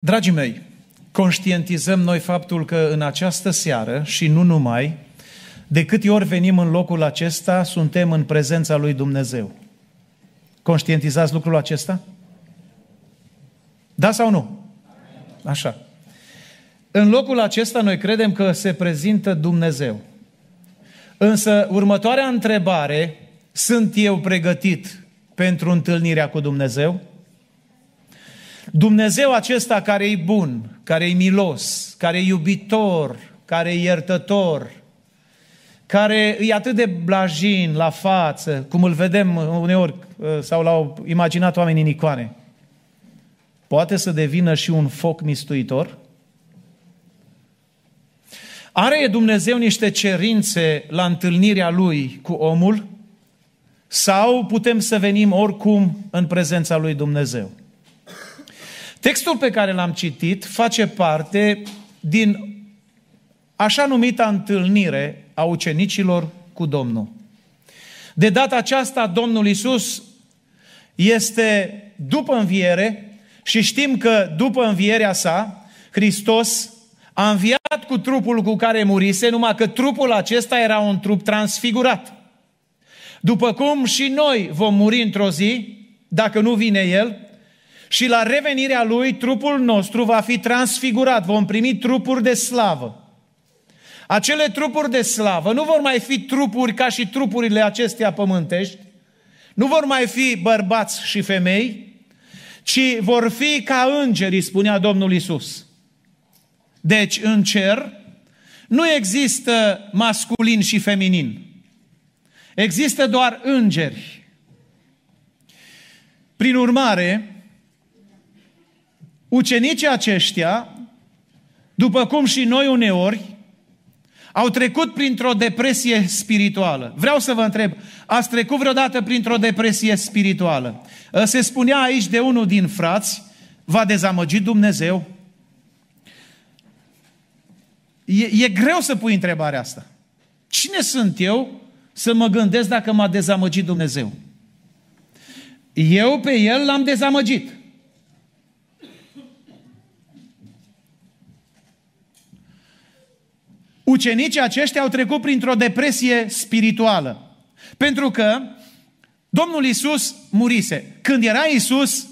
Dragii mei, conștientizăm noi faptul că în această seară și nu numai, de câte ori venim în locul acesta, suntem în prezența lui Dumnezeu. Conștientizați lucrul acesta? Da sau nu? Așa. În locul acesta noi credem că se prezintă Dumnezeu. Însă următoarea întrebare, sunt eu pregătit pentru întâlnirea cu Dumnezeu? Dumnezeu acesta care e bun, care e milos, care e iubitor, care e iertător, care e atât de blajin la față, cum îl vedem uneori uh, sau l-au imaginat oamenii în icoane, poate să devină și un foc mistuitor? Are Dumnezeu niște cerințe la întâlnirea Lui cu omul? Sau putem să venim oricum în prezența Lui Dumnezeu? Textul pe care l-am citit face parte din așa numita întâlnire a ucenicilor cu Domnul. De data aceasta, Domnul Isus este după înviere și știm că după învierea sa, Hristos a înviat cu trupul cu care murise, numai că trupul acesta era un trup transfigurat. După cum și noi vom muri într-o zi, dacă nu vine El, și la revenirea Lui, trupul nostru va fi transfigurat, vom primi trupuri de slavă. Acele trupuri de slavă nu vor mai fi trupuri ca și trupurile acestea pământești, nu vor mai fi bărbați și femei, ci vor fi ca îngerii, spunea Domnul Isus. Deci, în cer nu există masculin și feminin. Există doar îngeri. Prin urmare, ucenicii aceștia, după cum și noi uneori, au trecut printr-o depresie spirituală. Vreau să vă întreb, ați trecut vreodată printr-o depresie spirituală? Se spunea aici de unul din frați, v-a dezamăgit Dumnezeu? E, e greu să pui întrebarea asta. Cine sunt eu să mă gândesc dacă m-a dezamăgit Dumnezeu? Eu pe el l-am dezamăgit. Ucenicii aceștia au trecut printr-o depresie spirituală. Pentru că Domnul Isus murise. Când era Isus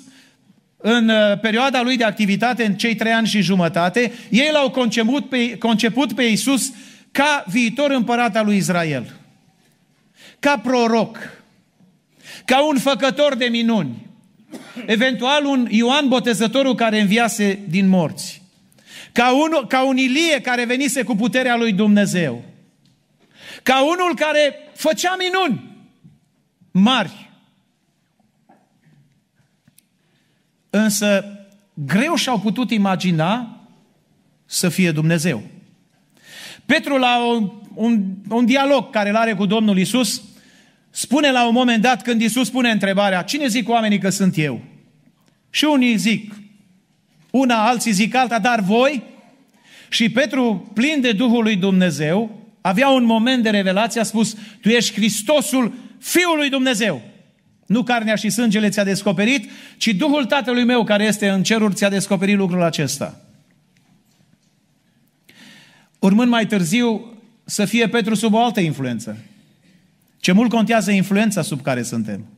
în uh, perioada lui de activitate, în cei trei ani și jumătate, ei l-au conceput pe, conceput pe Isus ca viitor împărat al lui Israel. Ca proroc. Ca un făcător de minuni. Eventual un Ioan Botezătorul care înviase din morți. Ca, un, ca un Ilie care venise cu puterea lui Dumnezeu. Ca unul care făcea minuni mari. Însă greu și-au putut imagina să fie Dumnezeu. Petru la un, un, un dialog care îl are cu Domnul Isus, spune la un moment dat când Isus pune întrebarea, cine zic oamenii că sunt eu? Și unii zic, una, alții zic alta, dar voi? Și Petru, plin de Duhul lui Dumnezeu, avea un moment de revelație, a spus, tu ești Hristosul, Fiul lui Dumnezeu. Nu carnea și sângele ți-a descoperit, ci Duhul Tatălui meu care este în ceruri ți-a descoperit lucrul acesta. Urmând mai târziu să fie Petru sub o altă influență. Ce mult contează influența sub care suntem.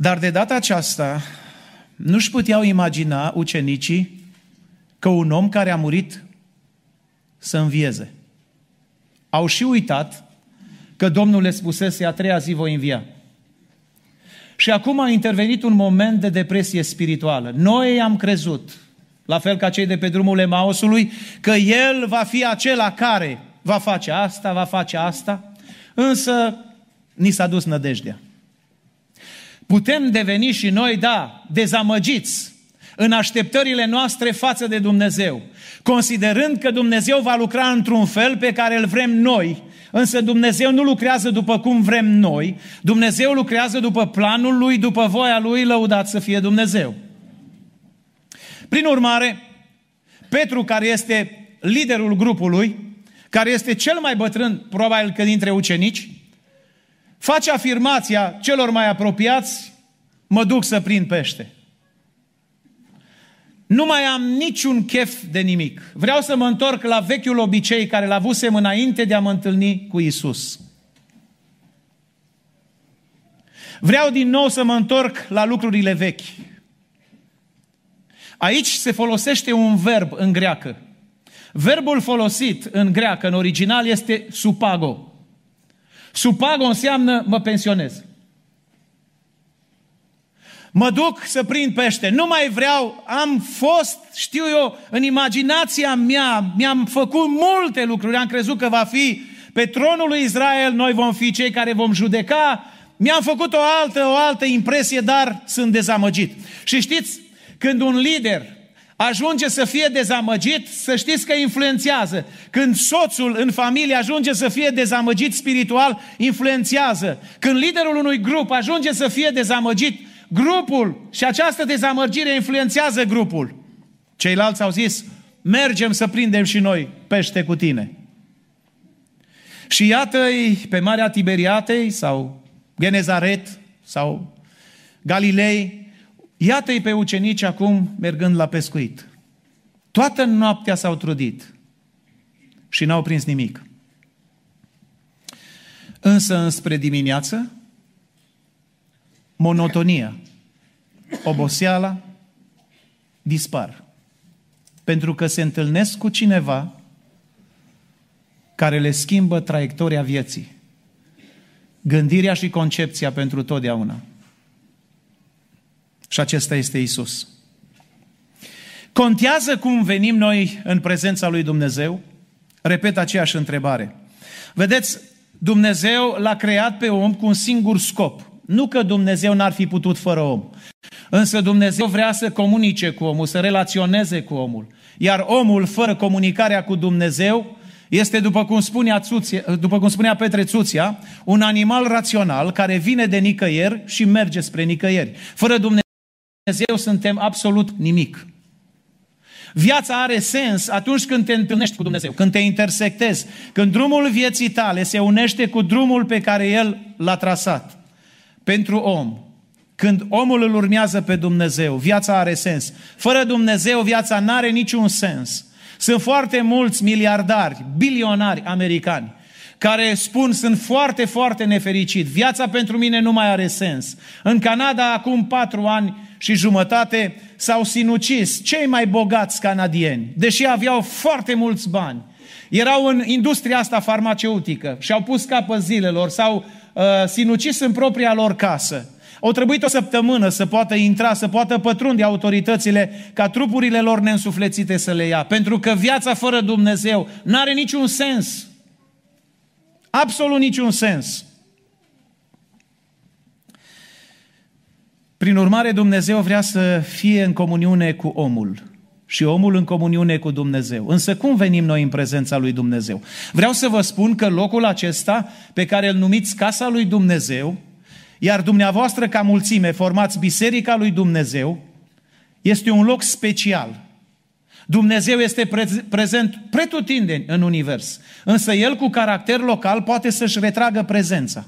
Dar de data aceasta, nu-și puteau imagina ucenicii că un om care a murit să învieze. Au și uitat că Domnul le spusese a treia zi voi învia. Și acum a intervenit un moment de depresie spirituală. Noi am crezut, la fel ca cei de pe drumul Emausului, că El va fi acela care va face asta, va face asta, însă ni s-a dus nădejdea. Putem deveni și noi, da, dezamăgiți în așteptările noastre față de Dumnezeu, considerând că Dumnezeu va lucra într-un fel pe care îl vrem noi, însă Dumnezeu nu lucrează după cum vrem noi, Dumnezeu lucrează după planul Lui, după voia Lui, lăudat să fie Dumnezeu. Prin urmare, Petru, care este liderul grupului, care este cel mai bătrân, probabil că dintre ucenici, face afirmația celor mai apropiați, mă duc să prind pește. Nu mai am niciun chef de nimic. Vreau să mă întorc la vechiul obicei care l avusem înainte de a mă întâlni cu Isus. Vreau din nou să mă întorc la lucrurile vechi. Aici se folosește un verb în greacă. Verbul folosit în greacă, în original, este supago. Supago înseamnă mă pensionez. Mă duc să prind pește, nu mai vreau, am fost, știu eu, în imaginația mea, mi-am făcut multe lucruri, am crezut că va fi pe tronul lui Israel, noi vom fi cei care vom judeca, mi-am făcut o altă, o altă impresie, dar sunt dezamăgit. Și știți, când un lider ajunge să fie dezamăgit, să știți că influențează. Când soțul în familie ajunge să fie dezamăgit spiritual, influențează. Când liderul unui grup ajunge să fie dezamăgit, grupul și această dezamăgire influențează grupul. Ceilalți au zis, mergem să prindem și noi pește cu tine. Și iată-i pe Marea Tiberiatei sau Genezaret sau Galilei, iată-i pe ucenici acum mergând la pescuit. Toată noaptea s-au trudit și n-au prins nimic. Însă înspre dimineață, monotonia, oboseala dispar. Pentru că se întâlnesc cu cineva care le schimbă traiectoria vieții gândirea și concepția pentru totdeauna. Și acesta este Isus. Contează cum venim noi în prezența lui Dumnezeu? Repet aceeași întrebare. Vedeți, Dumnezeu l-a creat pe om cu un singur scop. Nu că Dumnezeu n-ar fi putut fără om. Însă Dumnezeu vrea să comunice cu omul, să relaționeze cu omul. Iar omul, fără comunicarea cu Dumnezeu, este, după cum spunea, Țuția, după cum spunea Petre Țuția, un animal rațional care vine de nicăieri și merge spre nicăieri. Fără Dumnezeu suntem absolut nimic. Viața are sens atunci când te întâlnești cu Dumnezeu, când te intersectezi, când drumul vieții tale se unește cu drumul pe care El l-a trasat. Pentru om, când omul îl urmează pe Dumnezeu, viața are sens. Fără Dumnezeu, viața nu are niciun sens. Sunt foarte mulți miliardari, bilionari americani, care spun sunt foarte, foarte nefericit. Viața pentru mine nu mai are sens. În Canada, acum patru ani și jumătate, s-au sinucis cei mai bogați canadieni, deși aveau foarte mulți bani. Erau în industria asta farmaceutică și au pus capăt zilelor, s-au uh, sinucis în propria lor casă. Au trebuit o săptămână să poată intra, să poată pătrunde autoritățile ca trupurile lor neînsuflețite să le ia. Pentru că viața fără Dumnezeu nu are niciun sens. Absolut niciun sens. Prin urmare, Dumnezeu vrea să fie în comuniune cu omul și omul în comuniune cu Dumnezeu. Însă cum venim noi în prezența lui Dumnezeu? Vreau să vă spun că locul acesta pe care îl numiți casa lui Dumnezeu iar dumneavoastră, ca mulțime, formați Biserica lui Dumnezeu, este un loc special. Dumnezeu este prezent pretutindeni în univers, însă El cu caracter local poate să-și retragă prezența.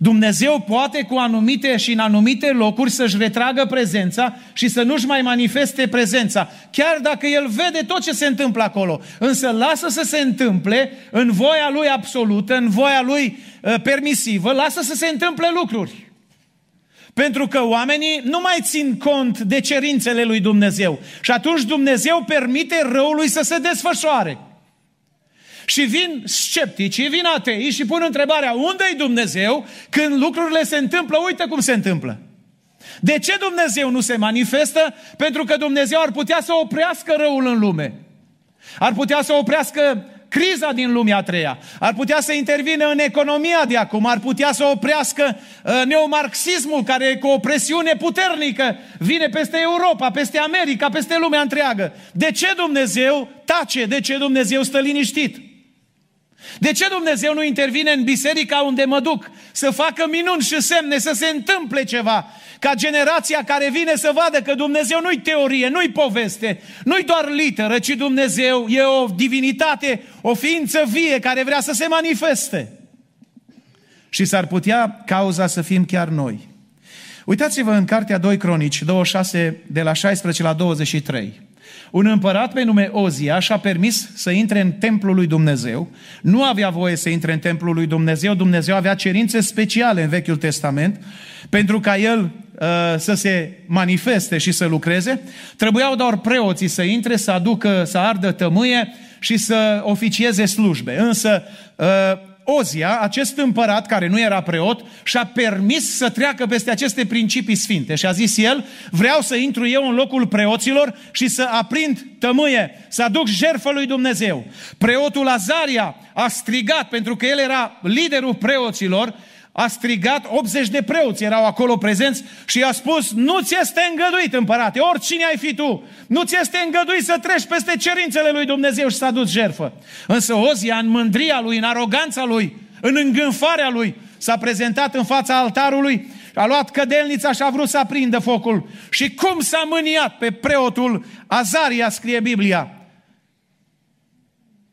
Dumnezeu poate cu anumite și în anumite locuri să-și retragă prezența și să nu-și mai manifeste prezența, chiar dacă El vede tot ce se întâmplă acolo. Însă lasă să se întâmple în voia Lui absolută, în voia Lui uh, permisivă, lasă să se întâmple lucruri. Pentru că oamenii nu mai țin cont de cerințele lui Dumnezeu. Și atunci Dumnezeu permite răului să se desfășoare. Și vin sceptici, vin atei și pun întrebarea, unde e Dumnezeu când lucrurile se întâmplă? Uite cum se întâmplă. De ce Dumnezeu nu se manifestă? Pentru că Dumnezeu ar putea să oprească răul în lume. Ar putea să oprească criza din lumea a treia, ar putea să intervină în economia de acum, ar putea să oprească uh, neomarxismul care cu o presiune puternică vine peste Europa, peste America, peste lumea întreagă. De ce Dumnezeu tace? De ce Dumnezeu stă liniștit? De ce Dumnezeu nu intervine în biserica unde mă duc să facă minuni și semne, să se întâmple ceva? Ca generația care vine să vadă că Dumnezeu nu-i teorie, nu-i poveste, nu-i doar literă, ci Dumnezeu e o divinitate, o ființă vie care vrea să se manifeste. Și s-ar putea cauza să fim chiar noi. Uitați-vă în Cartea 2 Cronici, 26, de la 16 la 23. Un împărat pe nume Oziaș și-a permis să intre în templul lui Dumnezeu. Nu avea voie să intre în templul lui Dumnezeu. Dumnezeu avea cerințe speciale în Vechiul Testament pentru ca el uh, să se manifeste și să lucreze. Trebuiau doar preoții să intre, să aducă, să ardă tămâie și să oficieze slujbe. Însă uh, Ozia, acest împărat care nu era preot, și-a permis să treacă peste aceste principii sfinte. Și a zis el, vreau să intru eu în locul preoților și să aprind tămâie, să aduc jertfă lui Dumnezeu. Preotul Azaria a strigat, pentru că el era liderul preoților, a strigat, 80 de preoți erau acolo prezenți și i-a spus, nu ți este îngăduit, împărate, oricine ai fi tu, nu ți este îngăduit să treci peste cerințele lui Dumnezeu și să aduci jertfă. Însă Ozia, în mândria lui, în aroganța lui, în îngânfarea lui, s-a prezentat în fața altarului, a luat cădelnița și a vrut să aprindă focul. Și cum s-a mâniat pe preotul Azaria, scrie Biblia,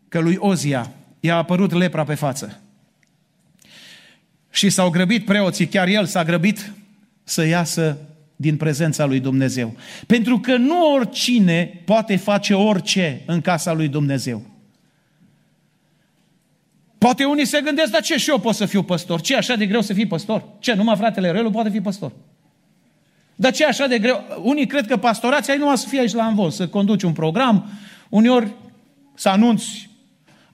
că lui Ozia i-a apărut lepra pe față. Și s-au grăbit preoții, chiar el s-a grăbit să iasă din prezența lui Dumnezeu. Pentru că nu oricine poate face orice în casa lui Dumnezeu. Poate unii se gândesc, dar ce și eu pot să fiu păstor? Ce e așa de greu să fii păstor? Ce, numai fratele Relu poate fi păstor? Dar ce e așa de greu? Unii cred că pastorația nu numai să fie aici la Anvol, să conduci un program, uneori să anunți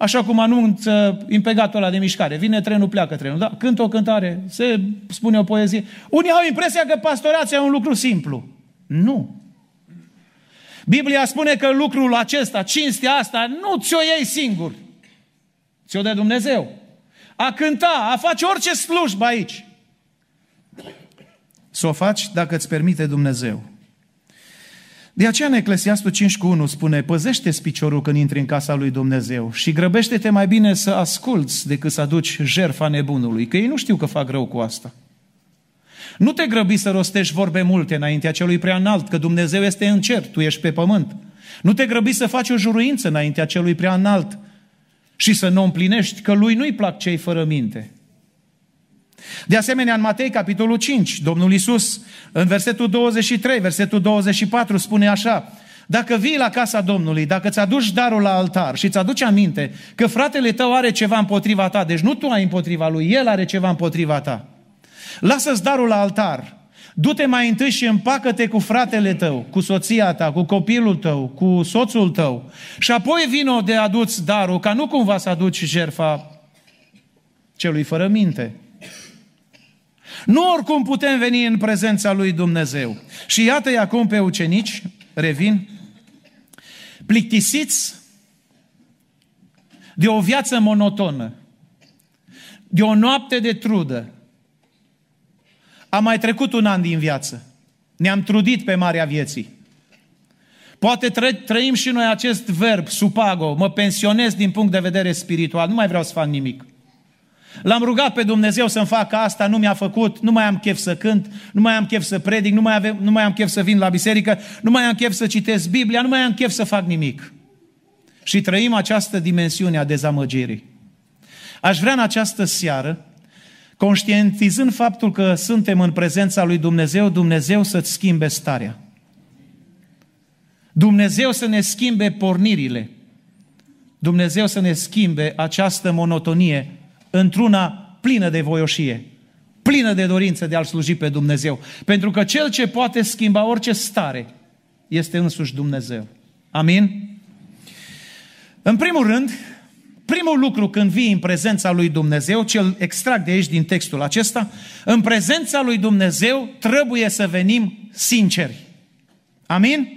Așa cum anunță impegatul ăla de mișcare. Vine trenul, pleacă trenul. Da? Cântă o cântare, se spune o poezie. Unii au impresia că pastorația e un lucru simplu. Nu. Biblia spune că lucrul acesta, cinstea asta, nu ți-o iei singur. Ți-o dă Dumnezeu. A cânta, a face orice slujbă aici. Să o faci dacă îți permite Dumnezeu. De aceea în Eclesiastul 5 cu 1 spune, păzește piciorul când intri în casa lui Dumnezeu și grăbește-te mai bine să asculți decât să aduci jerfa nebunului, că ei nu știu că fac rău cu asta. Nu te grăbi să rostești vorbe multe înaintea celui prea înalt, că Dumnezeu este în cer, tu ești pe pământ. Nu te grăbi să faci o juruință înaintea celui prea înalt și să nu împlinești, că lui nu-i plac cei fără minte. De asemenea, în Matei, capitolul 5, Domnul Isus, în versetul 23, versetul 24, spune așa, dacă vii la casa Domnului, dacă ți aduci darul la altar și îți aduci aminte că fratele tău are ceva împotriva ta, deci nu tu ai împotriva lui, el are ceva împotriva ta, lasă-ți darul la altar, du-te mai întâi și împacă-te cu fratele tău, cu soția ta, cu copilul tău, cu soțul tău. Și apoi vino de aduți darul, ca nu cumva să aduci jerfa celui fără minte. Nu oricum putem veni în prezența lui Dumnezeu. Și iată-i acum pe ucenici, revin, plictisiți de o viață monotonă, de o noapte de trudă. A mai trecut un an din viață. Ne-am trudit pe marea vieții. Poate tră, trăim și noi acest verb, supago, mă pensionez din punct de vedere spiritual, nu mai vreau să fac nimic. L-am rugat pe Dumnezeu să-mi facă asta, nu mi-a făcut, nu mai am chef să cânt, nu mai am chef să predic, nu mai, avem, nu mai am chef să vin la biserică, nu mai am chef să citesc Biblia, nu mai am chef să fac nimic. Și trăim această dimensiune a dezamăgirii. Aș vrea în această seară, conștientizând faptul că suntem în prezența lui Dumnezeu, Dumnezeu să-ți schimbe starea. Dumnezeu să ne schimbe pornirile. Dumnezeu să ne schimbe această monotonie într-una plină de voioșie, plină de dorință de a-L sluji pe Dumnezeu. Pentru că Cel ce poate schimba orice stare este însuși Dumnezeu. Amin? În primul rând, primul lucru când vii în prezența lui Dumnezeu, cel extrag de aici din textul acesta, în prezența lui Dumnezeu trebuie să venim sinceri. Amin?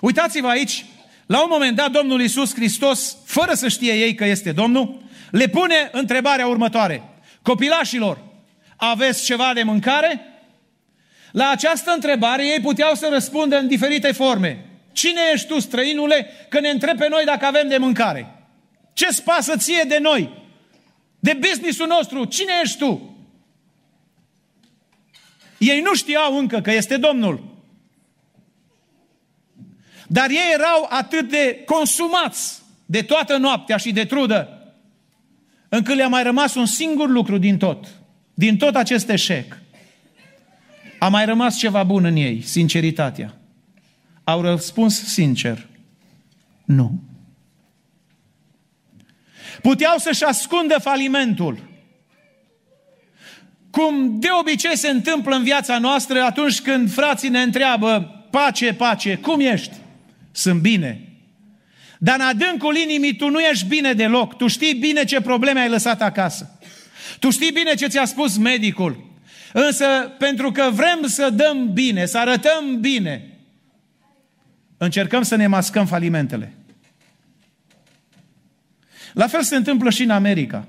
Uitați-vă aici, la un moment dat Domnul Iisus Hristos, fără să știe ei că este Domnul, le pune întrebarea următoare. Copilașilor, aveți ceva de mâncare? La această întrebare ei puteau să răspundă în diferite forme. Cine ești tu, străinule, că ne întrebi pe noi dacă avem de mâncare? Ce-ți pasă ție de noi? De businessul nostru? Cine ești tu? Ei nu știau încă că este Domnul. Dar ei erau atât de consumați de toată noaptea și de trudă, încât le-a mai rămas un singur lucru din tot, din tot acest eșec. A mai rămas ceva bun în ei, sinceritatea. Au răspuns sincer, nu. Puteau să-și ascundă falimentul. Cum de obicei se întâmplă în viața noastră atunci când frații ne întreabă, pace, pace, cum ești? Sunt bine. Dar în adâncul inimii tu nu ești bine deloc. Tu știi bine ce probleme ai lăsat acasă. Tu știi bine ce ți-a spus medicul. Însă, pentru că vrem să dăm bine, să arătăm bine, încercăm să ne mascăm falimentele. La fel se întâmplă și în America.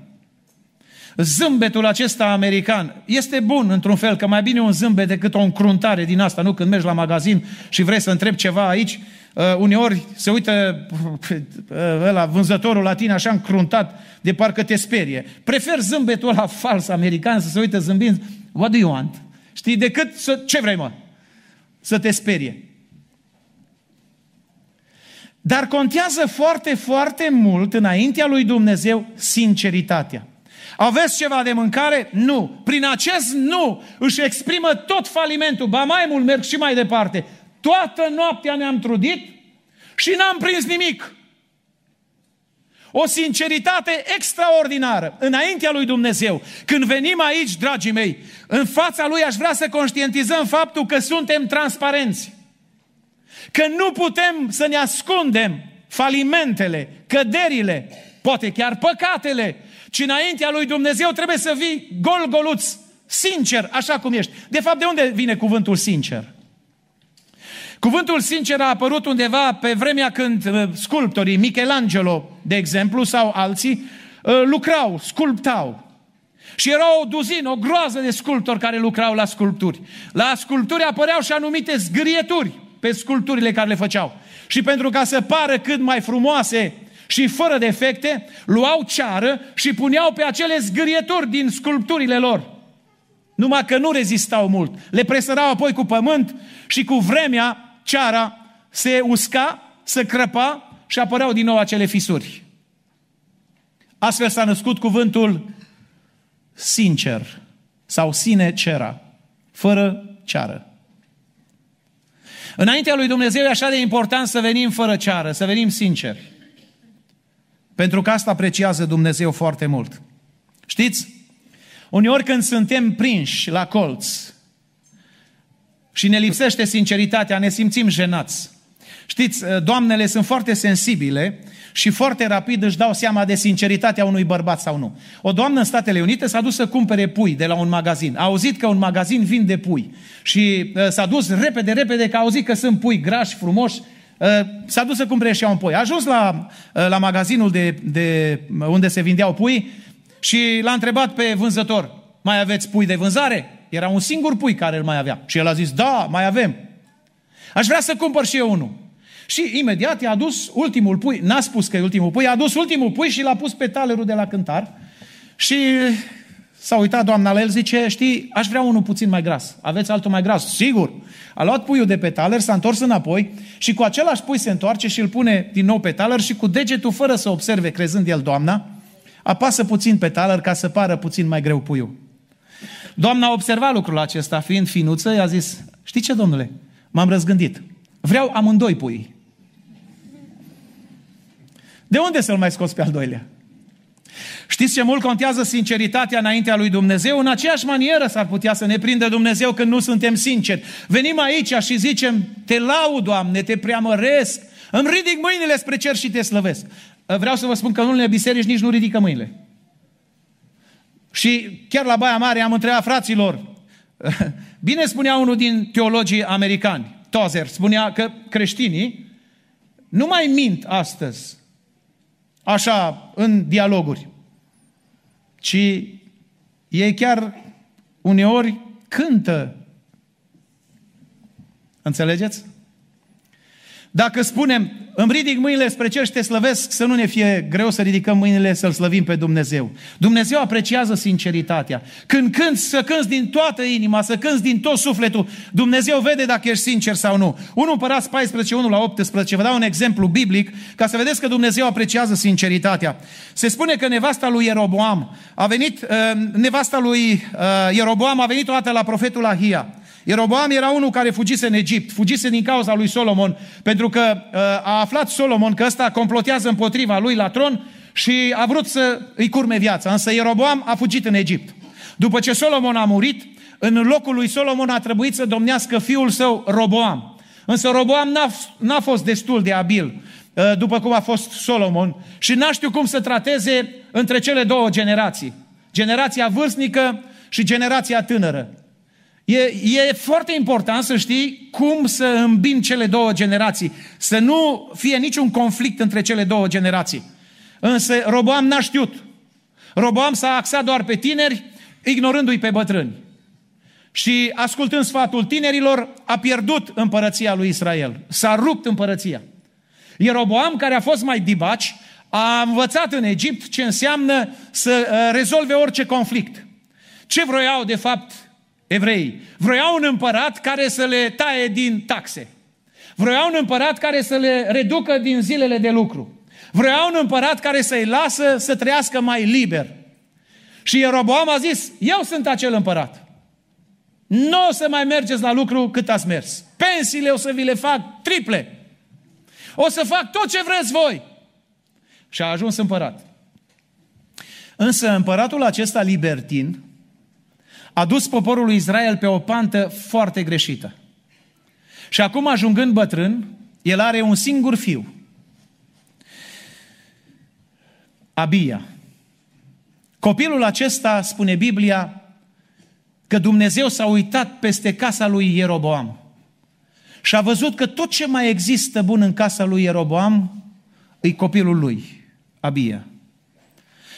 Zâmbetul acesta american este bun într-un fel, că mai bine un zâmbet decât o încruntare din asta, nu? Când mergi la magazin și vrei să întrebi ceva aici, uh, uneori se uită uh, ăla, vânzătorul la tine așa încruntat, de parcă te sperie. Prefer zâmbetul ăla fals american să se uită zâmbind, what do you want? Știi, decât să, ce vrei mă? Să te sperie. Dar contează foarte, foarte mult înaintea lui Dumnezeu sinceritatea. Aveți ceva de mâncare? Nu. Prin acest nu își exprimă tot falimentul. Ba mai mult merg și mai departe. Toată noaptea ne-am trudit și n-am prins nimic. O sinceritate extraordinară înaintea lui Dumnezeu. Când venim aici, dragii mei, în fața lui aș vrea să conștientizăm faptul că suntem transparenți. Că nu putem să ne ascundem falimentele, căderile, poate chiar păcatele, ci înaintea lui Dumnezeu trebuie să vii gol-goluț, sincer, așa cum ești. De fapt, de unde vine cuvântul sincer? Cuvântul sincer a apărut undeva pe vremea când uh, sculptorii, Michelangelo, de exemplu, sau alții, uh, lucrau, sculptau. Și era o duzină, o groază de sculptori care lucrau la sculpturi. La sculpturi apăreau și anumite zgârieturi pe sculpturile care le făceau. Și pentru ca să pară cât mai frumoase și fără defecte, luau ceară și puneau pe acele zgârieturi din sculpturile lor. Numai că nu rezistau mult. Le presărau apoi cu pământ și cu vremea ceara se usca, se crăpa și apăreau din nou acele fisuri. Astfel s-a născut cuvântul sincer sau sine cera, fără ceară. Înaintea lui Dumnezeu e așa de important să venim fără ceară, să venim sinceri. Pentru că asta apreciază Dumnezeu foarte mult. Știți? Uneori când suntem prinși la colț și ne lipsește sinceritatea, ne simțim jenați. Știți, doamnele sunt foarte sensibile și foarte rapid își dau seama de sinceritatea unui bărbat sau nu. O doamnă în Statele Unite s-a dus să cumpere pui de la un magazin. A auzit că un magazin vinde pui și uh, s-a dus repede, repede, că a auzit că sunt pui grași, frumoși, uh, s-a dus să cumpere și ea un pui. A ajuns la, uh, la magazinul de, de unde se vindeau pui și l-a întrebat pe vânzător, mai aveți pui de vânzare? Era un singur pui care îl mai avea. Și el a zis, da, mai avem. Aș vrea să cumpăr și eu unul. Și imediat i-a adus ultimul pui, n-a spus că e ultimul pui, a adus ultimul pui și l-a pus pe talerul de la cântar și s-a uitat doamna la el, zice, știi, aș vrea unul puțin mai gras. Aveți altul mai gras? Sigur. A luat puiul de pe taler, s-a întors înapoi și cu același pui se întoarce și îl pune din nou pe taler și cu degetul, fără să observe, crezând el doamna, apasă puțin pe taler ca să pară puțin mai greu puiul. Doamna a observat lucrul acesta, fiind finuță, i-a zis, știi ce, domnule, m-am răzgândit. Vreau amândoi pui. De unde să-l mai scoți pe al doilea? Știți ce mult contează sinceritatea înaintea lui Dumnezeu? În aceeași manieră s-ar putea să ne prindă Dumnezeu când nu suntem sinceri. Venim aici și zicem, te laud, Doamne, te preamăresc, îmi ridic mâinile spre cer și te slăvesc. Vreau să vă spun că în unele biserici nici nu ridică mâinile. Și chiar la Baia Mare am întrebat fraților, bine spunea unul din teologii americani, Tozer, spunea că creștinii nu mai mint astăzi, așa, în dialoguri, ci ei chiar uneori cântă. Înțelegeți? Dacă spunem, îmi ridic mâinile spre cer și te slăvesc, să nu ne fie greu să ridicăm mâinile să-L slăvim pe Dumnezeu. Dumnezeu apreciază sinceritatea. Când cânți, să cânți din toată inima, să cânți din tot sufletul, Dumnezeu vede dacă ești sincer sau nu. 1 Împărați 14, 1 la 18, vă dau un exemplu biblic ca să vedeți că Dumnezeu apreciază sinceritatea. Se spune că nevasta lui Ieroboam a venit, uh, nevasta lui uh, Ieroboam a venit o dată la profetul Ahia Ieroboam era unul care fugise în Egipt, fugise din cauza lui Solomon, pentru că uh, a aflat Solomon că ăsta complotează împotriva lui la tron și a vrut să îi curme viața. Însă Ieroboam a fugit în Egipt. După ce Solomon a murit, în locul lui Solomon a trebuit să domnească fiul său Roboam. Însă Roboam n-a, n-a fost destul de abil, uh, după cum a fost Solomon, și n-a știut cum să trateze între cele două generații. Generația vârstnică și generația tânără. E, e foarte important să știi cum să îmbin cele două generații, să nu fie niciun conflict între cele două generații. Însă Roboam n-a știut. Roboam s-a axat doar pe tineri, ignorându-i pe bătrâni. Și ascultând sfatul tinerilor, a pierdut împărăția lui Israel. S-a rupt împărăția. Ieroboam, care a fost mai dibaci, a învățat în Egipt ce înseamnă să uh, rezolve orice conflict. Ce vroiau, de fapt, evreii? Vroiau un împărat care să le taie din taxe. Vroiau un împărat care să le reducă din zilele de lucru. Vroiau un împărat care să-i lasă să trăiască mai liber. Și Ieroboam a zis, eu sunt acel împărat. Nu o să mai mergeți la lucru cât ați mers. Pensiile o să vi le fac triple. O să fac tot ce vreți voi. Și a ajuns împărat. Însă împăratul acesta libertin a dus poporul lui Israel pe o pantă foarte greșită. Și acum, ajungând bătrân, el are un singur fiu. Abia. Copilul acesta, spune Biblia, că Dumnezeu s-a uitat peste casa lui Ieroboam și a văzut că tot ce mai există bun în casa lui Ieroboam îi copilul lui, Abia.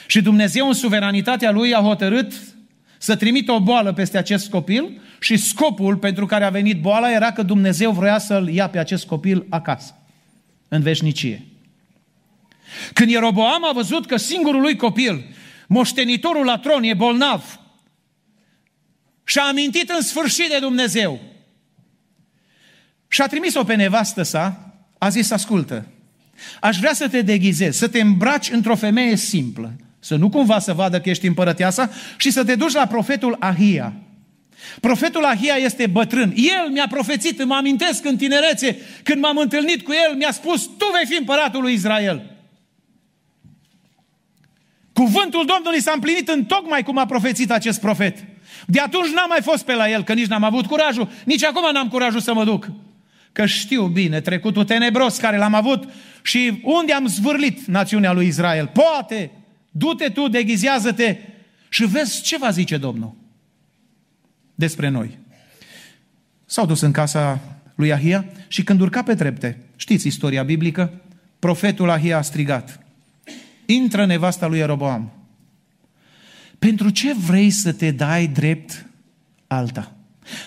Și Dumnezeu în suveranitatea lui a hotărât să trimită o boală peste acest copil și scopul pentru care a venit boala era că Dumnezeu vrea să-l ia pe acest copil acasă, în veșnicie. Când Ieroboam a văzut că singurul lui copil, moștenitorul la tron, e bolnav și a amintit în sfârșit de Dumnezeu și a trimis-o pe nevastă sa, a zis, ascultă, aș vrea să te deghizezi, să te îmbraci într-o femeie simplă, să nu cumva să vadă că ești împărăteasa și să te duci la profetul Ahia. Profetul Ahia este bătrân. El mi-a profețit, îmi amintesc în tinerețe, când m-am întâlnit cu el, mi-a spus, tu vei fi împăratul lui Israel. Cuvântul Domnului s-a împlinit în tocmai cum a profețit acest profet. De atunci n-am mai fost pe la el, că nici n-am avut curajul, nici acum n-am curajul să mă duc. Că știu bine trecutul tenebros care l-am avut și unde am zvârlit națiunea lui Israel. Poate, du-te tu, deghizează-te și vezi ce va zice Domnul despre noi. S-au dus în casa lui Ahia și când urca pe trepte, știți istoria biblică, profetul Ahia a strigat, intră nevasta lui Ieroboam. Pentru ce vrei să te dai drept alta?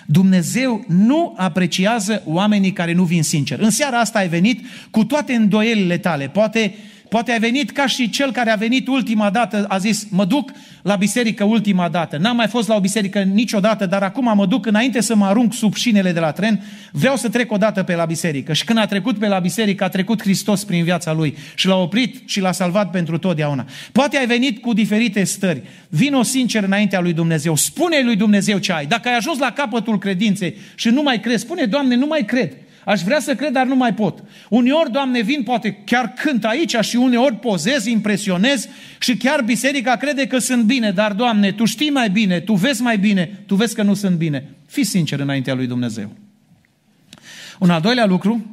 Dumnezeu nu apreciază oamenii care nu vin sincer. În seara asta ai venit cu toate îndoielile tale. Poate Poate ai venit ca și cel care a venit ultima dată, a zis, mă duc la biserică ultima dată. N-am mai fost la o biserică niciodată, dar acum mă duc înainte să mă arunc sub șinele de la tren, vreau să trec o dată pe la biserică. Și când a trecut pe la biserică, a trecut Hristos prin viața lui și l-a oprit și l-a salvat pentru totdeauna. Poate ai venit cu diferite stări. Vino sincer înaintea lui Dumnezeu. Spune lui Dumnezeu ce ai. Dacă ai ajuns la capătul credinței și nu mai crezi, spune, Doamne, nu mai cred. Aș vrea să cred, dar nu mai pot. Uneori, Doamne, vin, poate chiar cânt aici și uneori pozez, impresionez și chiar biserica crede că sunt bine, dar, Doamne, Tu știi mai bine, Tu vezi mai bine, Tu vezi că nu sunt bine. Fii sincer înaintea lui Dumnezeu. Un al doilea lucru,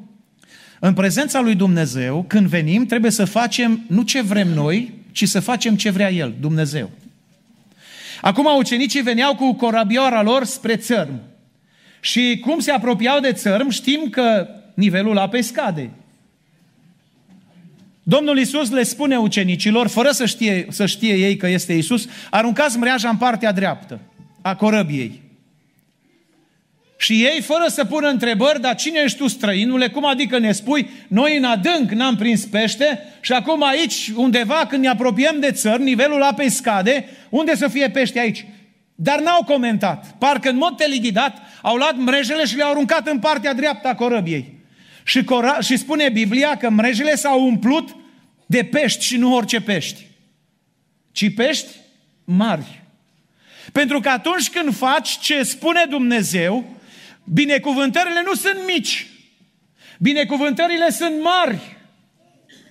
în prezența lui Dumnezeu, când venim, trebuie să facem nu ce vrem noi, ci să facem ce vrea El, Dumnezeu. Acum ucenicii veneau cu corabioara lor spre țărm. Și cum se apropiau de țărm, știm că nivelul apei scade. Domnul Isus le spune ucenicilor, fără să știe, să știe ei că este Isus, aruncați mreaja în partea dreaptă a corăbiei. Și ei, fără să pună întrebări, dar cine ești tu, străinule? Cum adică ne spui? Noi în adânc n-am prins pește și acum aici, undeva, când ne apropiem de țări, nivelul apei scade, unde să fie pește aici? Dar n-au comentat. Parcă în mod telighidat au luat mrejele și le-au aruncat în partea dreaptă a corăbiei. Și, cora- și spune Biblia că mrejele s-au umplut de pești și nu orice pești, ci pești mari. Pentru că atunci când faci ce spune Dumnezeu, Binecuvântările nu sunt mici. Binecuvântările sunt mari.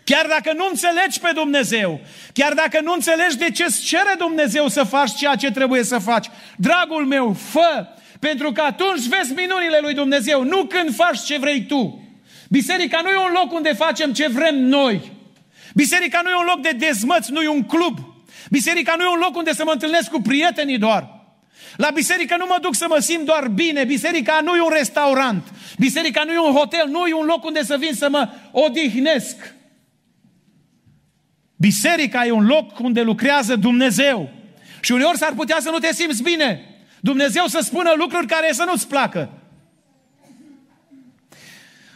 Chiar dacă nu înțelegi pe Dumnezeu, chiar dacă nu înțelegi de ce îți cere Dumnezeu să faci ceea ce trebuie să faci, dragul meu, fă, pentru că atunci vezi minunile lui Dumnezeu, nu când faci ce vrei tu. Biserica nu e un loc unde facem ce vrem noi. Biserica nu e un loc de dezmăți, nu e un club. Biserica nu e un loc unde să mă întâlnesc cu prietenii doar. La biserică nu mă duc să mă simt doar bine. Biserica nu e un restaurant. Biserica nu e un hotel. Nu e un loc unde să vin să mă odihnesc. Biserica e un loc unde lucrează Dumnezeu. Și uneori s-ar putea să nu te simți bine. Dumnezeu să spună lucruri care să nu-ți placă.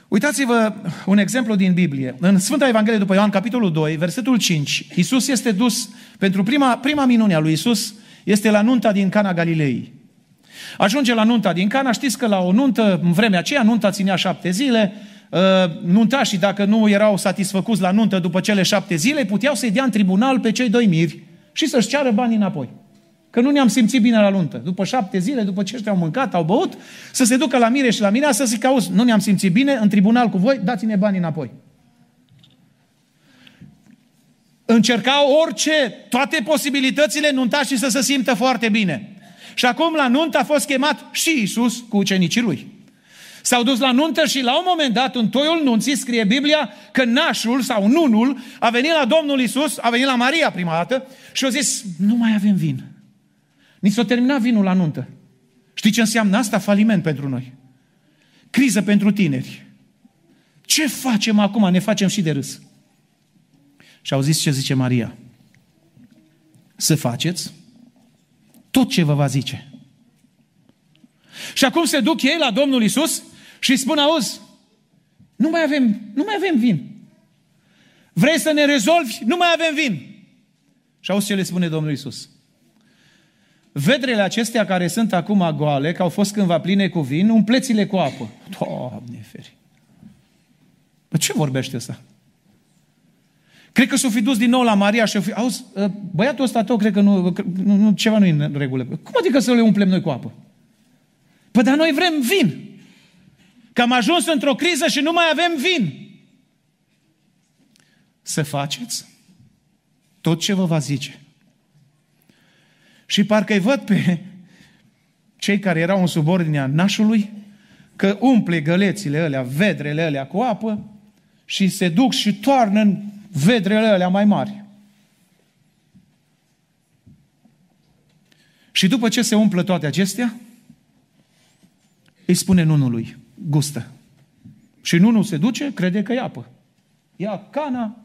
Uitați-vă un exemplu din Biblie. În Sfânta Evanghelie după Ioan, capitolul 2, versetul 5, Iisus este dus, pentru prima, prima minune a lui Iisus, este la nunta din Cana Galilei. Ajunge la nunta din Cana, știți că la o nuntă, în vremea aceea, nunta ținea șapte zile, uh, nuntașii, dacă nu erau satisfăcuți la nuntă după cele șapte zile, puteau să-i dea în tribunal pe cei doi miri și să-și ceară banii înapoi. Că nu ne-am simțit bine la nuntă. După șapte zile, după ce ăștia au mâncat, au băut, să se ducă la mire și la mine să zică, auzi, nu ne-am simțit bine, în tribunal cu voi, dați-ne banii înapoi. Încercau orice, toate posibilitățile nuntașii să se simtă foarte bine. Și acum la nuntă a fost chemat și Isus cu ucenicii lui. S-au dus la nuntă și la un moment dat, în toiul nunții, scrie Biblia că nașul sau nunul a venit la Domnul Isus, a venit la Maria prima dată și a zis, nu mai avem vin. Ni s-a terminat vinul la nuntă. Știi ce înseamnă asta? Faliment pentru noi. Criză pentru tineri. Ce facem acum? Ne facem și de râs. Și au zis ce zice Maria. Să faceți tot ce vă va zice. Și acum se duc ei la Domnul Isus și îi spun, auzi, nu mai avem, nu mai avem vin. Vrei să ne rezolvi? Nu mai avem vin. Și auzi ce le spune Domnul Isus. Vedrele acestea care sunt acum goale, că au fost cândva pline cu vin, umpleți-le cu apă. Doamne feri! Păi ce vorbește ăsta? Cred că s-o fi dus din nou la Maria și o fi... Auzi, ă, băiatul ăsta tău, cred că nu, nu, nu ceva nu e în regulă. Cum adică să le umplem noi cu apă? Păi dar noi vrem vin. Că am ajuns într-o criză și nu mai avem vin. Să faceți tot ce vă va zice. Și parcă îi văd pe cei care erau în subordinea nașului că umple gălețile alea, vedrele alea cu apă și se duc și toarnă în vedrele alea mai mari. Și după ce se umplă toate acestea, îi spune nunului, gustă. Și nunul se duce, crede că e apă. Ia cana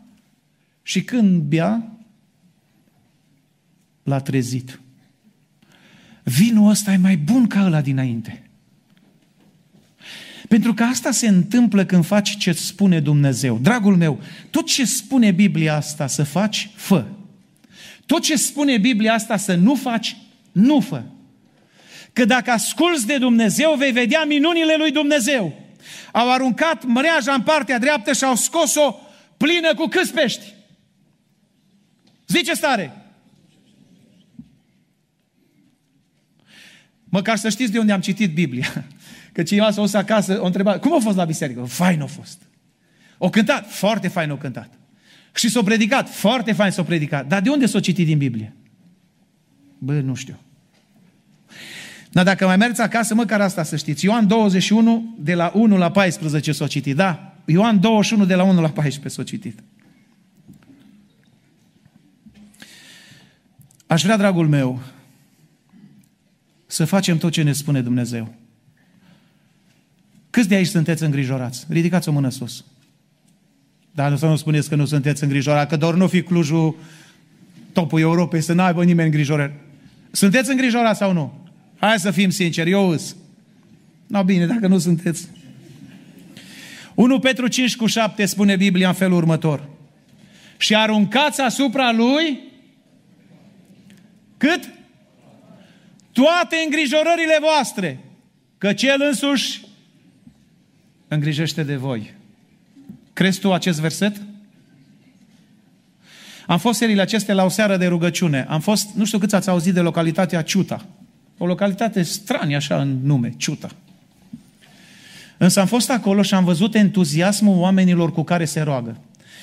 și când bea, l-a trezit. Vinul ăsta e mai bun ca ăla dinainte. Pentru că asta se întâmplă când faci ce spune Dumnezeu. Dragul meu, tot ce spune Biblia asta să faci, fă. Tot ce spune Biblia asta să nu faci, nu fă. Că dacă asculți de Dumnezeu, vei vedea minunile lui Dumnezeu. Au aruncat mreaja în partea dreaptă și au scos-o plină cu câți pești? Zice stare. Măcar să știți de unde am citit Biblia. Că cineva s-a dus acasă, o întreba, cum a fost la biserică? Fain a fost. O cântat, foarte fain o cântat. Și s-a predicat, foarte fain s-a predicat. Dar de unde s-a citit din Biblie? Bă, nu știu. Dar dacă mai mergeți acasă, măcar asta să știți. Ioan 21, de la 1 la 14 s-a citit. Da, Ioan 21, de la 1 la 14 s-a citit. Aș vrea, dragul meu, să facem tot ce ne spune Dumnezeu. Câți de aici sunteți îngrijorați? Ridicați o mână sus. Dar nu să nu spuneți că nu sunteți îngrijorați, că doar nu fi Clujul topul Europei, să nu aibă nimeni îngrijorări. Sunteți îngrijorați sau nu? Hai să fim sinceri, eu îs. No, bine, dacă nu sunteți. 1 Petru 5 cu 7 spune Biblia în felul următor. Și aruncați asupra lui cât? Toate îngrijorările voastre, că cel însuși îngrijește de voi. Crezi tu acest verset? Am fost seriile acestea la o seară de rugăciune. Am fost, nu știu câți ați auzit de localitatea Ciuta. O localitate stranie așa în nume, Ciuta. Însă am fost acolo și am văzut entuziasmul oamenilor cu care se roagă.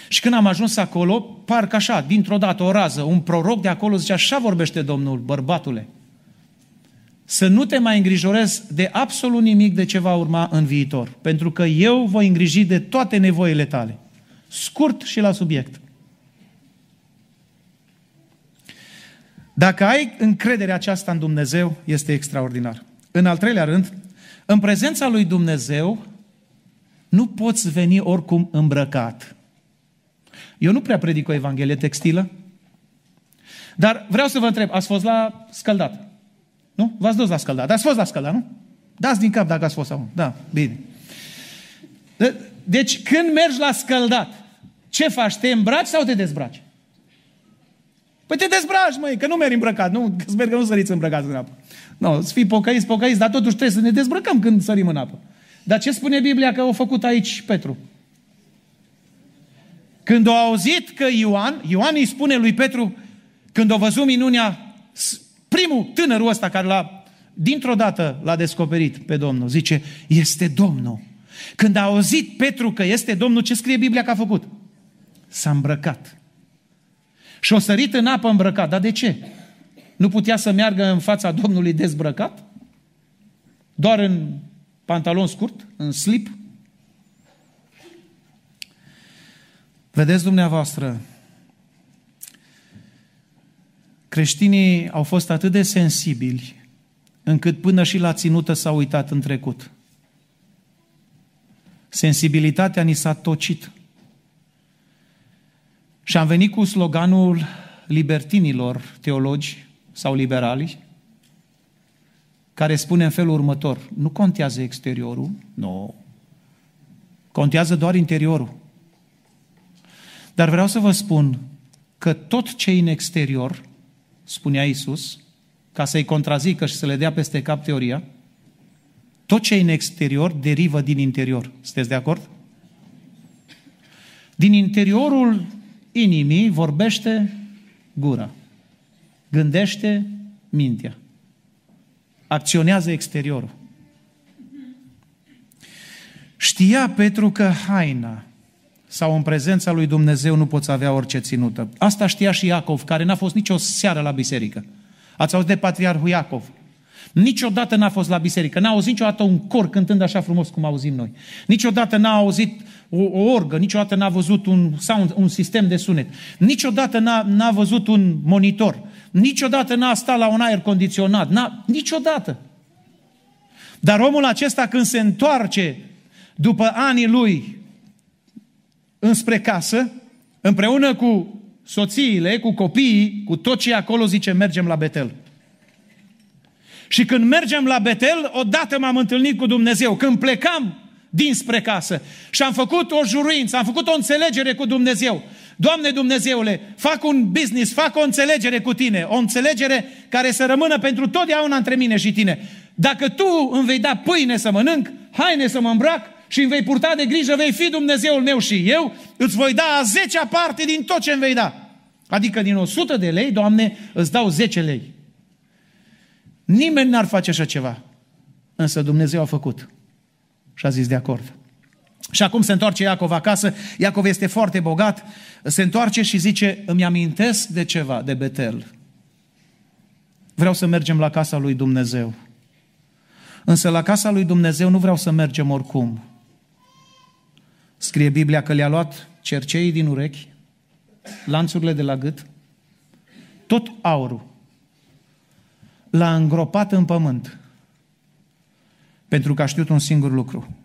Și când am ajuns acolo, parcă așa, dintr-o dată, o rază, un proroc de acolo zicea, așa vorbește Domnul, bărbatule, să nu te mai îngrijorezi de absolut nimic de ce va urma în viitor, pentru că eu voi îngriji de toate nevoile tale. Scurt și la subiect. Dacă ai încrederea aceasta în Dumnezeu, este extraordinar. În al treilea rând, în prezența lui Dumnezeu nu poți veni oricum îmbrăcat. Eu nu prea predic o Evanghelie textilă, dar vreau să vă întreb, ați fost la scăldat? Nu? V-ați dus la scăldat. Ați fost la scăldat, nu? Dați din cap dacă ați fost sau Da, bine. Deci când mergi la scăldat, ce faci? Te îmbraci sau te dezbraci? Păi te dezbraci, măi, că nu mergi îmbrăcat. Nu, sper că nu săriți îmbrăcați în apă. Nu, no, să fii pocăiți, pocăiți, dar totuși trebuie să ne dezbrăcăm când sărim în apă. Dar ce spune Biblia că au făcut aici Petru? Când au auzit că Ioan, Ioan îi spune lui Petru, când a văzut minunea, primul tânărul ăsta care l-a, dintr-o dată l-a descoperit pe Domnul, zice, este Domnul. Când a auzit Petru că este Domnul, ce scrie Biblia că a făcut? S-a îmbrăcat. Și o sărit în apă îmbrăcat. Dar de ce? Nu putea să meargă în fața Domnului dezbrăcat? Doar în pantalon scurt? În slip? Vedeți dumneavoastră, creștinii au fost atât de sensibili încât până și la ținută s-au uitat în trecut. Sensibilitatea ni s-a tocit. Și am venit cu sloganul libertinilor teologi sau liberali, care spune în felul următor, nu contează exteriorul, nu, contează doar interiorul. Dar vreau să vă spun că tot ce în exterior, spunea Isus, ca să-i contrazică și să le dea peste cap teoria, tot ce în exterior derivă din interior. Sunteți de acord? Din interiorul inimii vorbește gura. Gândește mintea. Acționează exteriorul. Știa Petru că haina sau în prezența lui Dumnezeu nu poți avea orice ținută. Asta știa și Iacov, care n-a fost nicio seară la biserică. Ați auzit de patriarhul Iacov. Niciodată n-a fost la biserică, n-a auzit niciodată un cor cântând așa frumos cum auzim noi. Niciodată n-a auzit o, o orgă, niciodată n-a văzut un sound, un sistem de sunet. Niciodată n-a, n-a văzut un monitor. Niciodată n-a stat la un aer condiționat. N-a, niciodată. Dar omul acesta când se întoarce după anii lui înspre casă, împreună cu soțiile, cu copiii, cu tot ce acolo, zice, mergem la Betel. Și când mergem la Betel, odată m-am întâlnit cu Dumnezeu. Când plecam dinspre casă și am făcut o juruință, am făcut o înțelegere cu Dumnezeu. Doamne Dumnezeule, fac un business, fac o înțelegere cu tine, o înțelegere care să rămână pentru totdeauna între mine și tine. Dacă tu îmi vei da pâine să mănânc, haine să mă îmbrac și îmi vei purta de grijă, vei fi Dumnezeul meu și eu îți voi da a zecea parte din tot ce îmi vei da. Adică din 100 de lei, Doamne, îți dau 10 lei. Nimeni n-ar face așa ceva. Însă Dumnezeu a făcut. Și a zis de acord. Și acum se întoarce Iacov acasă, Iacov este foarte bogat, se întoarce și zice, îmi amintesc de ceva, de Betel. Vreau să mergem la casa lui Dumnezeu. Însă la casa lui Dumnezeu nu vreau să mergem oricum. Scrie Biblia că le-a luat cerceii din urechi, lanțurile de la gât, tot aurul. L-a îngropat în pământ pentru că a știut un singur lucru.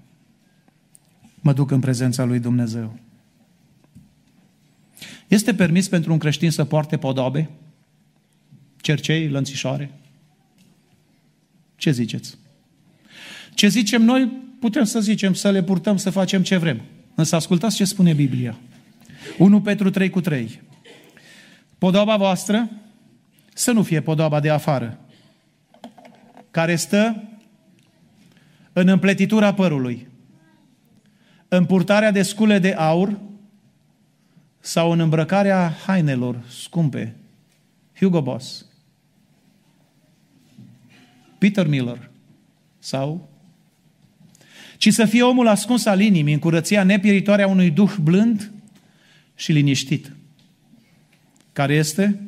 Mă duc în prezența lui Dumnezeu. Este permis pentru un creștin să poarte podoabe? Cercei, lănțișoare? Ce ziceți? Ce zicem noi, putem să zicem, să le purtăm, să facem ce vrem. Însă ascultați ce spune Biblia. 1 Petru 3 cu 3. Podoaba voastră să nu fie podoaba de afară, care stă în împletitura părului, în purtarea de scule de aur sau în îmbrăcarea hainelor scumpe. Hugo Boss, Peter Miller sau ci să fie omul ascuns al inimii, în curăția nepieritoare a unui duh blând și liniștit, care este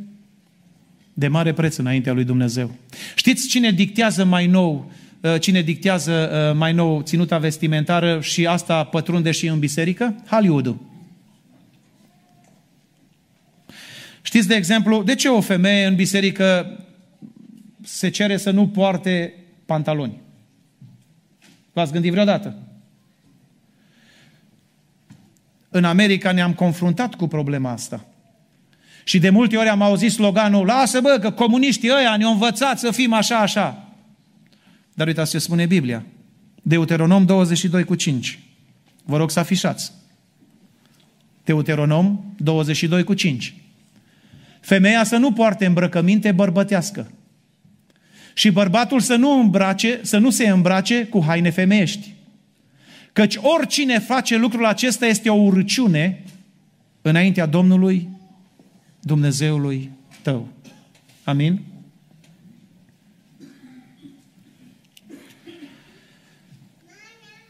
de mare preț înaintea lui Dumnezeu. Știți cine dictează mai nou uh, cine dictează uh, mai nou ținuta vestimentară și asta pătrunde și în biserică? Hollywood-ul. Știți, de exemplu, de ce o femeie în biserică se cere să nu poarte pantaloni? V-ați gândit vreodată? În America ne-am confruntat cu problema asta. Și de multe ori am auzit sloganul, lasă bă, că comuniștii ăia ne-au învățat să fim așa, așa. Dar uitați ce spune Biblia. Deuteronom 22 cu 5. Vă rog să afișați. Deuteronom 22 cu 5. Femeia să nu poarte îmbrăcăminte bărbătească. Și bărbatul să nu, îmbrace, să nu se îmbrace cu haine femeiești. Căci oricine face lucrul acesta este o urăciune înaintea Domnului Dumnezeului tău. Amin?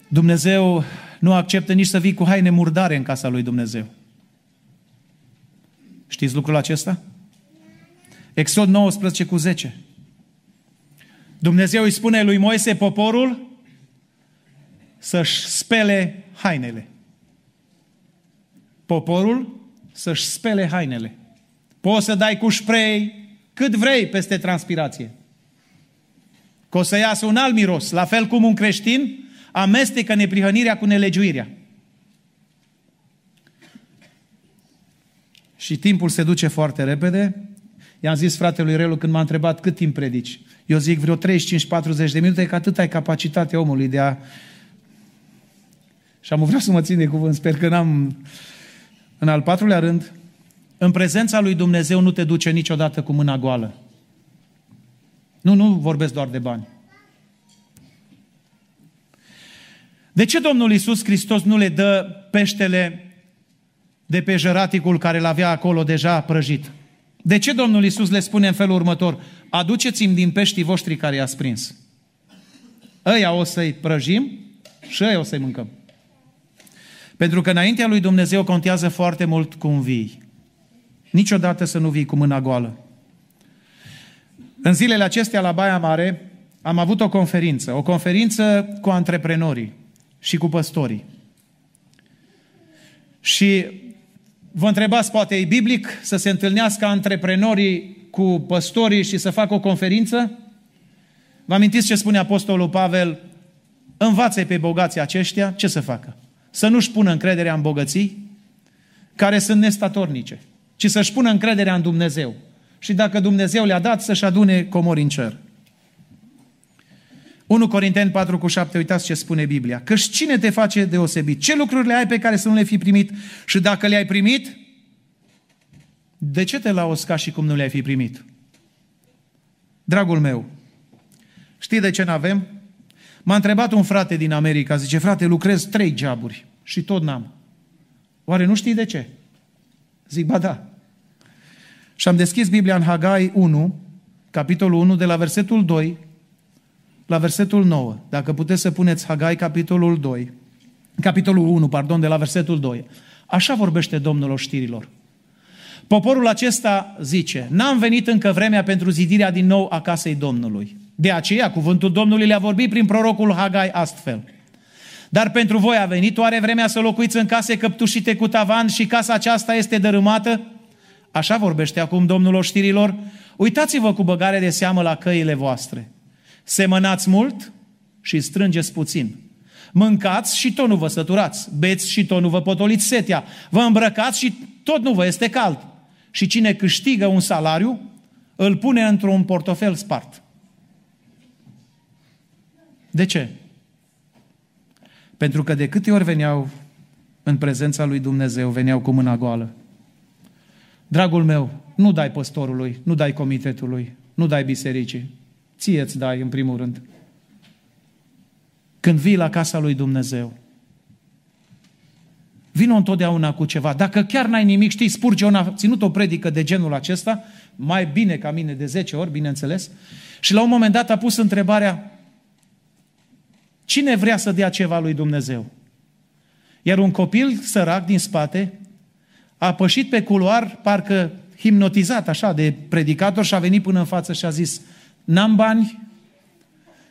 Dumnezeu nu acceptă nici să vii cu haine murdare în casa lui Dumnezeu. Știți lucrul acesta? Exod 19 cu 10. Dumnezeu îi spune lui Moise poporul să-și spele hainele. Poporul să-și spele hainele. Poți să dai cu spray cât vrei peste transpirație. Că o să iasă un alt miros, la fel cum un creștin amestecă neprihănirea cu nelegiuirea. Și timpul se duce foarte repede. I-am zis fratelui Relu când m-a întrebat cât timp predici. Eu zic vreo 35-40 de minute, că atât ai capacitatea omului de a... Și am vrea să mă țin de cuvânt, sper că n-am... În al patrulea rând, în prezența lui Dumnezeu nu te duce niciodată cu mâna goală. Nu, nu vorbesc doar de bani. De ce Domnul Iisus Hristos nu le dă peștele de pe jăraticul care l avea acolo deja prăjit? De ce Domnul Iisus le spune în felul următor? Aduceți-mi din peștii voștri care i-a prins. Ăia o să-i prăjim și ăia o să-i mâncăm. Pentru că înaintea lui Dumnezeu contează foarte mult cum vii. Niciodată să nu vii cu mâna goală. În zilele acestea la Baia Mare am avut o conferință, o conferință cu antreprenorii și cu păstorii. Și vă întrebați, poate e biblic să se întâlnească antreprenorii cu păstorii și să facă o conferință? Vă amintiți ce spune Apostolul Pavel? învață pe bogații aceștia ce să facă? Să nu-și pună încrederea în bogății care sunt nestatornice ci să-și pună încrederea în Dumnezeu. Și dacă Dumnezeu le-a dat, să-și adune comori în cer. 1 Corinteni 4 cu 7, uitați ce spune Biblia. Că cine te face deosebit? Ce lucruri le ai pe care să nu le fi primit? Și dacă le-ai primit, de ce te lauzi ca și cum nu le-ai fi primit? Dragul meu, știi de ce nu avem? M-a întrebat un frate din America, zice, frate, lucrez trei joburi și tot n-am. Oare nu știi de ce? Zic, ba da. Și am deschis Biblia în Hagai 1, capitolul 1, de la versetul 2 la versetul 9. Dacă puteți să puneți Hagai, capitolul 2, capitolul 1, pardon, de la versetul 2. Așa vorbește Domnul oștirilor. Poporul acesta zice, n-am venit încă vremea pentru zidirea din nou a casei Domnului. De aceea, cuvântul Domnului le-a vorbit prin prorocul Hagai astfel. Dar pentru voi a venit oare vremea să locuiți în case căptușite cu tavan și casa aceasta este dărâmată? Așa vorbește acum Domnul oștirilor. Uitați-vă cu băgare de seamă la căile voastre. Semănați mult și strângeți puțin. Mâncați și tot nu vă săturați. Beți și tot nu vă potoliți setea. Vă îmbrăcați și tot nu vă este cald. Și cine câștigă un salariu, îl pune într-un portofel spart. De ce? Pentru că de câte ori veneau în prezența lui Dumnezeu, veneau cu mâna goală. Dragul meu, nu dai păstorului, nu dai comitetului, nu dai bisericii. Ție îți dai în primul rând. Când vii la casa lui Dumnezeu, vină întotdeauna cu ceva. Dacă chiar n-ai nimic, știi, Spurgeon a ținut o predică de genul acesta, mai bine ca mine de 10 ori, bineînțeles, și la un moment dat a pus întrebarea, Cine vrea să dea ceva lui Dumnezeu? Iar un copil sărac din spate a pășit pe culoar, parcă hipnotizat așa de predicator și a venit până în față și a zis N-am bani,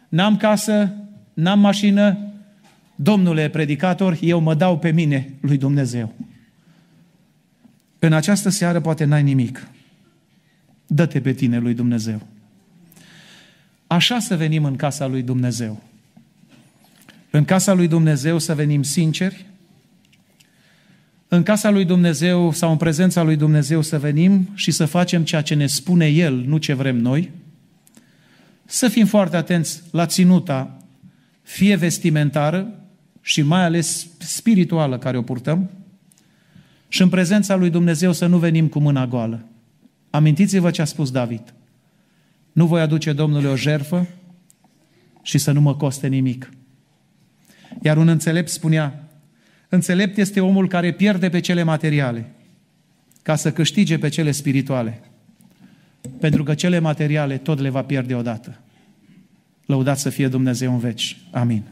n-am casă, n-am mașină, domnule predicator, eu mă dau pe mine lui Dumnezeu. În această seară poate n-ai nimic. Dă-te pe tine lui Dumnezeu. Așa să venim în casa lui Dumnezeu. În casa lui Dumnezeu să venim sinceri, în casa lui Dumnezeu sau în prezența lui Dumnezeu să venim și să facem ceea ce ne spune El, nu ce vrem noi, să fim foarte atenți la ținuta, fie vestimentară și mai ales spirituală care o purtăm, și în prezența lui Dumnezeu să nu venim cu mâna goală. Amintiți-vă ce a spus David. Nu voi aduce Domnului o jerfă și să nu mă coste nimic. Iar un înțelept spunea, înțelept este omul care pierde pe cele materiale ca să câștige pe cele spirituale. Pentru că cele materiale tot le va pierde odată. Lăudați să fie Dumnezeu în veci. Amin.